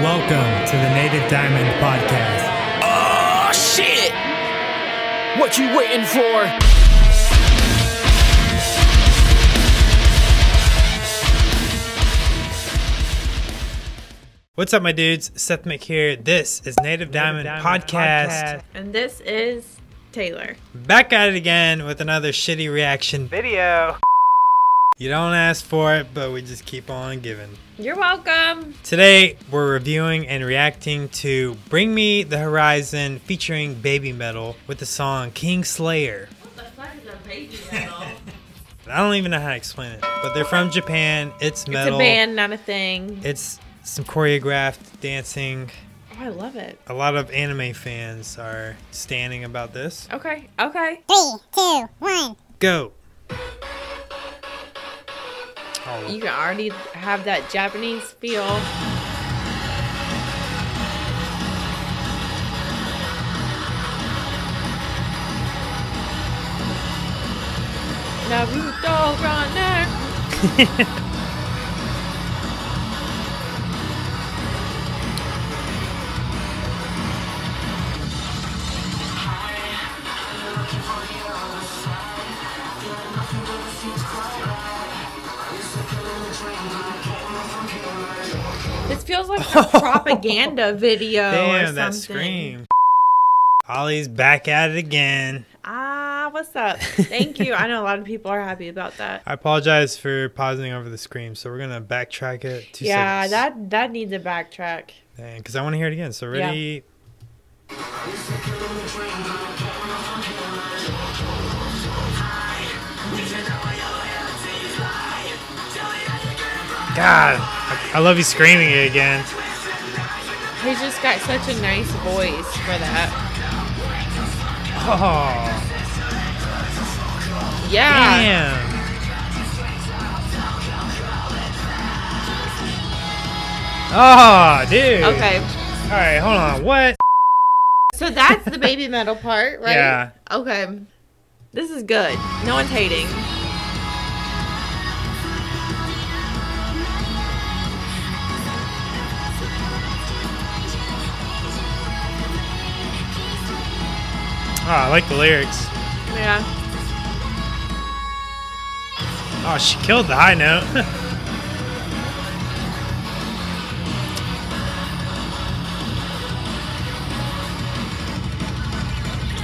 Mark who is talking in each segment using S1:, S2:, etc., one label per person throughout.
S1: Welcome to the Native Diamond Podcast.
S2: Oh shit! What you waiting for?
S1: What's up, my dudes? Seth Mick here. This is Native Diamond, Podcast.
S3: And this is Taylor.
S1: Back at it again with another shitty reaction video. You don't ask for it, but we just keep on giving.
S3: You're welcome.
S1: Today, we're reviewing and reacting to Bring Me the Horizon featuring Baby Metal with the song King Slayer.
S3: What the fuck is a baby metal?
S1: I don't even know how to explain it, but they're from Japan. It's metal.
S3: it's a band, not a thing.
S1: It's some choreographed dancing.
S3: Oh, I love it.
S1: A lot of anime fans are standing about this.
S3: Okay, okay.
S4: Three, two, one.
S1: Go. Oh,
S3: You can already have that Japanese feel. Naruto runner. This feels like a propaganda video or
S1: damn,
S3: something.
S1: that scream. Ollie's back at it again.
S3: Ah, what's up? Thank you. I know a lot of people are happy about that.
S1: I apologize for pausing over the scream, so we're gonna backtrack it. Two
S3: yeah,
S1: seconds.
S3: that that needs a backtrack.
S1: because I want to hear it again. So
S3: Yeah.
S1: God, I, love you screaming it again.
S3: He's just got such a nice voice for that.
S1: Oh,
S3: Yeah.
S1: damn. Oh, dude.
S3: Okay.
S1: All right, hold on. What?
S3: So that's the baby metal part, right?
S1: Yeah.
S3: Okay. This is good. No one's hating.
S1: Oh, I like the lyrics.
S3: Yeah.
S1: Oh, she killed the high note.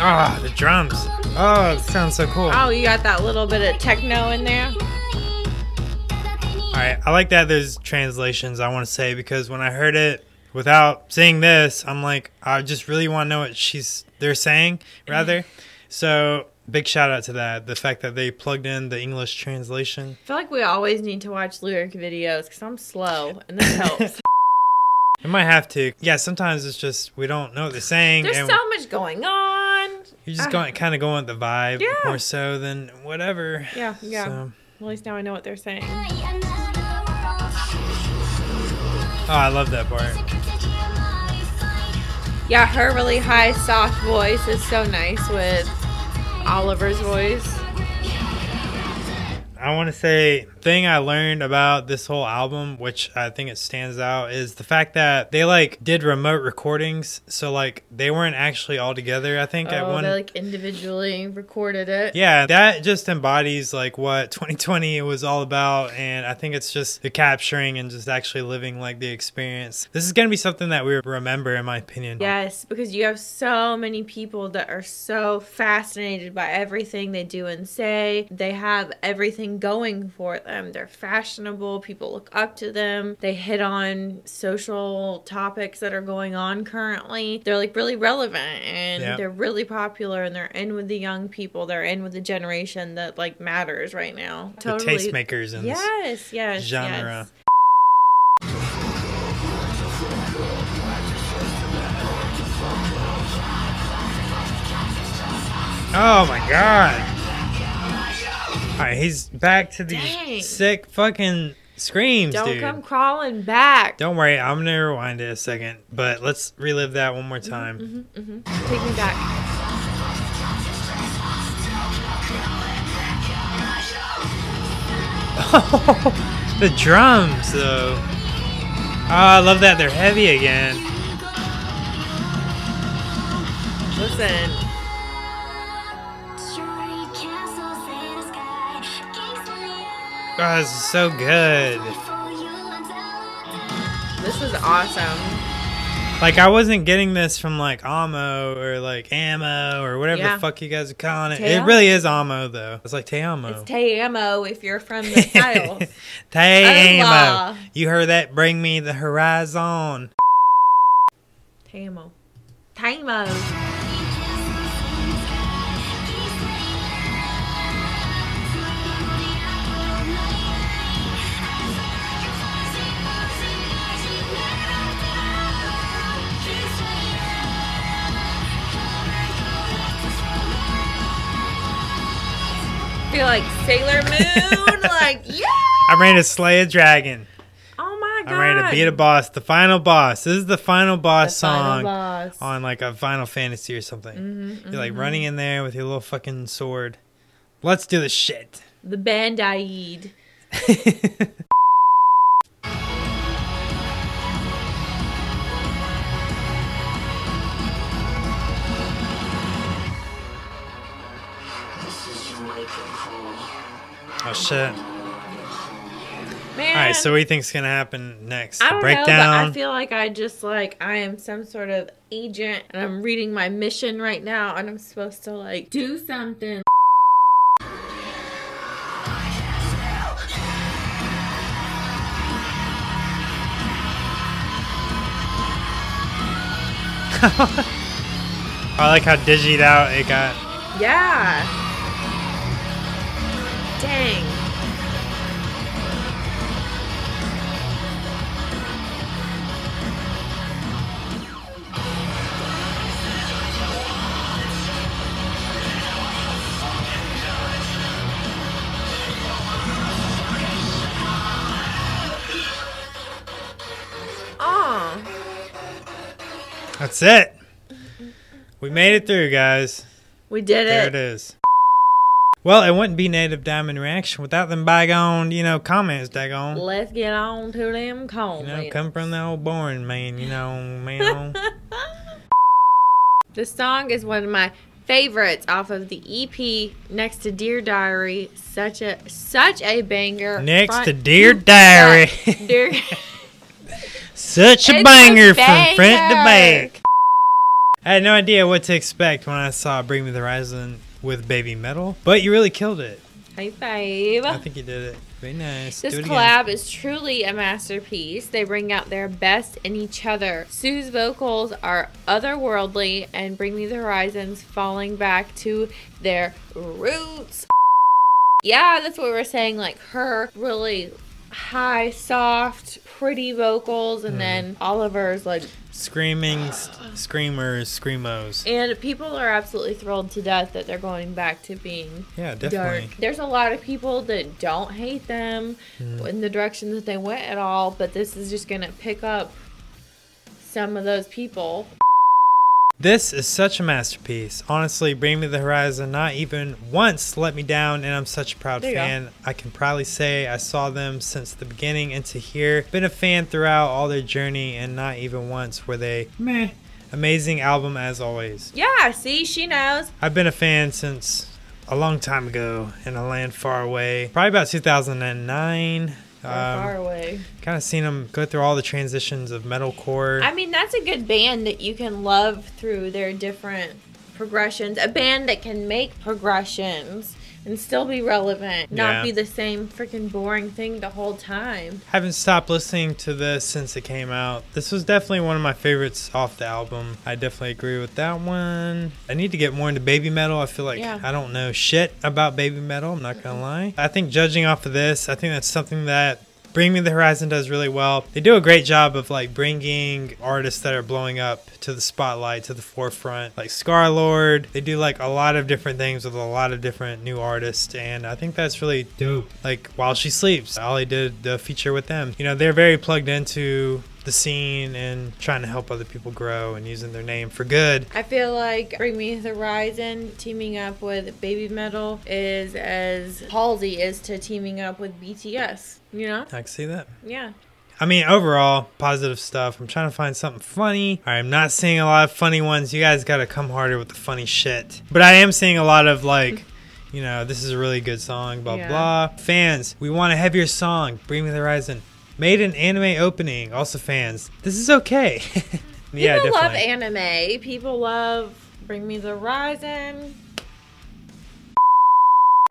S1: Ah, the drums. Oh, it sounds so cool.
S3: Oh, you got that little bit of techno in there.
S1: All right, I like that there's translations, I want to say, because when I heard it without seeing this, I'm like, I just really want to know what she's they're saying, rather. so, big shout out to that. The fact that they plugged in the English translation.
S3: I feel like we always need to watch lyric videos because I'm slow and this helps.
S1: We might have to. Yeah, sometimes it's just we don't know what they're saying.
S3: There's so much going on.
S1: You're just
S3: Ah.
S1: going, kind of going with the vibe
S3: Yeah.
S1: more so than whatever.
S3: Yeah, yeah.
S1: So,
S3: At least now I know what they're saying.
S1: oh, I love that part.
S3: Yeah, her really high, soft voice is so nice with Oliver's voice.
S1: I want to say thing I learned about this whole album, which I think it stands out, is the fact that they like did remote recordings. So like they weren't actually all together. I think at
S3: Oh,
S1: one.
S3: they like individually recorded it.
S1: yeah, that just embodies like what 2020 was all about, and I think it's just the capturing and just actually living like the experience. This is gonna be something that we remember, in my opinion.
S3: Yes, because you have so many people that are so fascinated by everything they do and say. They have everything going for them. They're fashionable. People look up to them. They hit on social topics that are going on currently. They're like really relevant and
S1: Yeah.
S3: they're really popular and they're in with the young people. They're in with the generation that like matters right now.
S1: The tastemakers in this
S3: Yes, yes,
S1: genre.
S3: yes.
S1: Oh my god. Alright, he's back to these
S3: Dang.
S1: sick fucking screams,
S3: Don't
S1: dude.
S3: come crawling back.
S1: Don't worry, I'm gonna rewind it a second, but let's relive that one more mm-hmm, time. Mm-hmm, mm-hmm.
S3: Take me back.
S1: the drums, though. Ah, I love that they're heavy again.
S3: Listen.
S1: Oh, this is so good.
S3: This is awesome.
S1: Like I wasn't getting this from like Amo or like Ammo or whatever
S3: Yeah.
S1: the fuck you guys are calling it.
S3: Te
S1: It
S3: amo.
S1: really is Amo though. It's like Te Amo.
S3: It's Te Amo if you're from the South.
S1: Te. Amo. You heard that? Bring me the horizon.
S3: Te Amo. Feel like Sailor Moon, like yeah.
S1: I'm ready to slay a dragon.
S3: Oh my god.
S1: I'm ready to beat a boss. The final boss. This is the final boss
S3: The final
S1: song
S3: boss. Mm-hmm,
S1: on like a Final Fantasy or something. You're like running in there with your little fucking sword. Let's do this shit.
S3: The Bandaid.
S1: shit.
S3: Man.
S1: All right, so what do you think's gonna happen next?
S3: I don't know,
S1: breakdown.
S3: but I feel like I just like I am some sort of agent and I'm reading my mission right now and I'm supposed to like do something.
S1: I like how digied out it got.
S3: Yeah. Dang.
S1: That's it. We made it through, guys.
S3: we did it.
S1: There
S3: it.
S1: it is. Well, it wouldn't be Native Diamond Reaction without them bygone, you know, comments, daggone.
S3: Let's get on to them comments.
S1: You know, come from the old boring man, you know, man.
S3: The song is one of my favorites off of the EP next to Dear Diary. Such a such a banger.
S1: Next
S3: Front
S1: to Dear. Diary.
S3: Dear
S1: Such a
S3: It's a
S1: banger from front to back. I had no idea what to expect when I saw Bring Me the Horizon with Baby Metal, but you really killed it.
S3: Hey five.
S1: I think you did it. Very nice.
S3: This
S1: it again.
S3: collab is truly a masterpiece. They bring out their best in each other. Su's vocals are otherworldly and bring me the horizons falling back to their roots. Yeah, that's what we were saying. Like her really high, soft, pretty vocals, and then Oliver's like
S1: Screaming, screamers, screamos.
S3: And people are absolutely thrilled to death that they're going back to being
S1: Yeah, definitely.
S3: dark. There's a lot of people that don't hate them
S1: Hmm.
S3: in the direction that they went at all, but this is just to pick up some of those people.
S1: This is such a masterpiece. Honestly, Bring Me the Horizon not even once let me down, and I'm such a proud
S3: you go.
S1: fan. I can proudly say I saw them since the beginning and to here. Been a fan throughout all their journey, and not even once were they meh. Amazing album as always.
S3: Yeah, see, she knows.
S1: I've been a fan since a long time ago in a land far away. Probably about 2009.
S3: Far, far
S1: Um,
S3: away.
S1: kind of seen them go through all the transitions of metalcore.
S3: I mean, that's a good band that you can love through their different progressions. A band that can make progressions and still be relevant,
S1: Yeah.
S3: not be the same freaking boring thing the whole time.
S1: haven't stopped listening to this since it came out. This was definitely one of my favorites off the album. I definitely agree with that one. I need to get more into baby metal. I feel like
S3: Yeah.
S1: I don't know shit about baby metal. I'm not gonna lie. I think judging off of this, I think that's something that Bring Me the Horizon does really well. They do a great job of like bringing artists that are blowing up to the spotlight, to the forefront, like Scarlxrd. They do like a lot of different things with a lot of different new artists, and I think that's really dope. Like While She Sleeps, Ollie did the feature with them. You know, they're very plugged into the scene and trying to help other people grow and using their name for good.
S3: I feel like Bring Me the Horizon teaming up with Baby Metal is as Halsey is to teaming up with BTS. You know?
S1: I can see that.
S3: Yeah.
S1: I mean, overall, positive stuff. I'm trying to find something funny. I'm not seeing a lot of funny ones. You guys got to come harder with the funny shit. But I am seeing a lot of like, you know, this is a really good song, blah,
S3: Yeah.
S1: blah. Fans, we want a heavier song. Bring Me the Horizon. Made an anime opening. Also, fans, this is okay. yeah,
S3: People love anime. People love Bring Me the Horizon.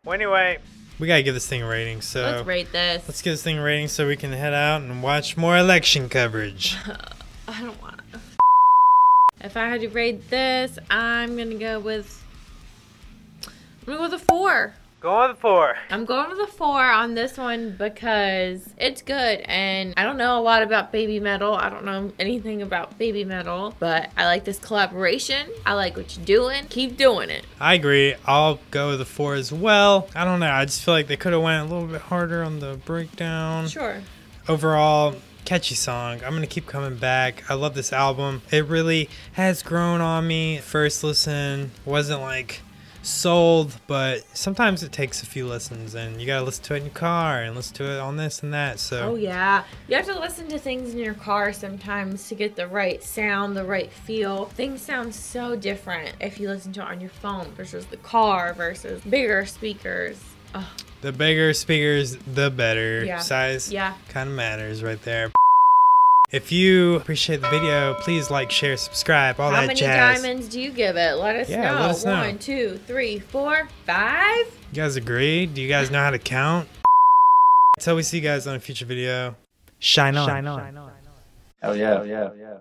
S1: Well, anyway, we got to give this thing a rating. So
S3: Let's rate this.
S1: let's give this thing a rating so we can head out and watch more election coverage.
S3: I don't want to. If I had to rate this, I'm gonna go with. I'm gonna go with a four.
S1: Go on four.
S3: I'm going with the four on this one because it's good, and I don't know a lot about baby metal. I don't know anything about baby metal, but I like this collaboration. I like what you're doing. Keep doing it.
S1: I agree. I'll go with the four as well. I don't know. I just feel like they could have went a little bit harder on the breakdown.
S3: Sure.
S1: Overall, catchy song. I'm gonna keep coming back. I love this album. It really has grown on me. First listen wasn't like sold, but sometimes it takes a few listens, and you gotta listen to it in your car and listen to it on this and that. So
S3: Oh yeah, you have to listen to things in your car sometimes to get the right sound, the right feel. Things sound so different if you listen to it on your phone versus the car versus bigger speakers. Oh,
S1: the bigger speakers, the better.
S3: Yeah.
S1: Size
S3: yeah.
S1: kind of matters right there. If you appreciate the video, please like, share, subscribe, all
S3: How
S1: that jazz.
S3: How many diamonds do you give it? Let us
S1: Yeah,
S3: know.
S1: let us know.
S3: One, two, three, four, five.
S1: You guys agree? Do you guys know how to count? Until we see you guys on a future video. Shine on. Shine on.
S4: Hell yeah. Hell yeah.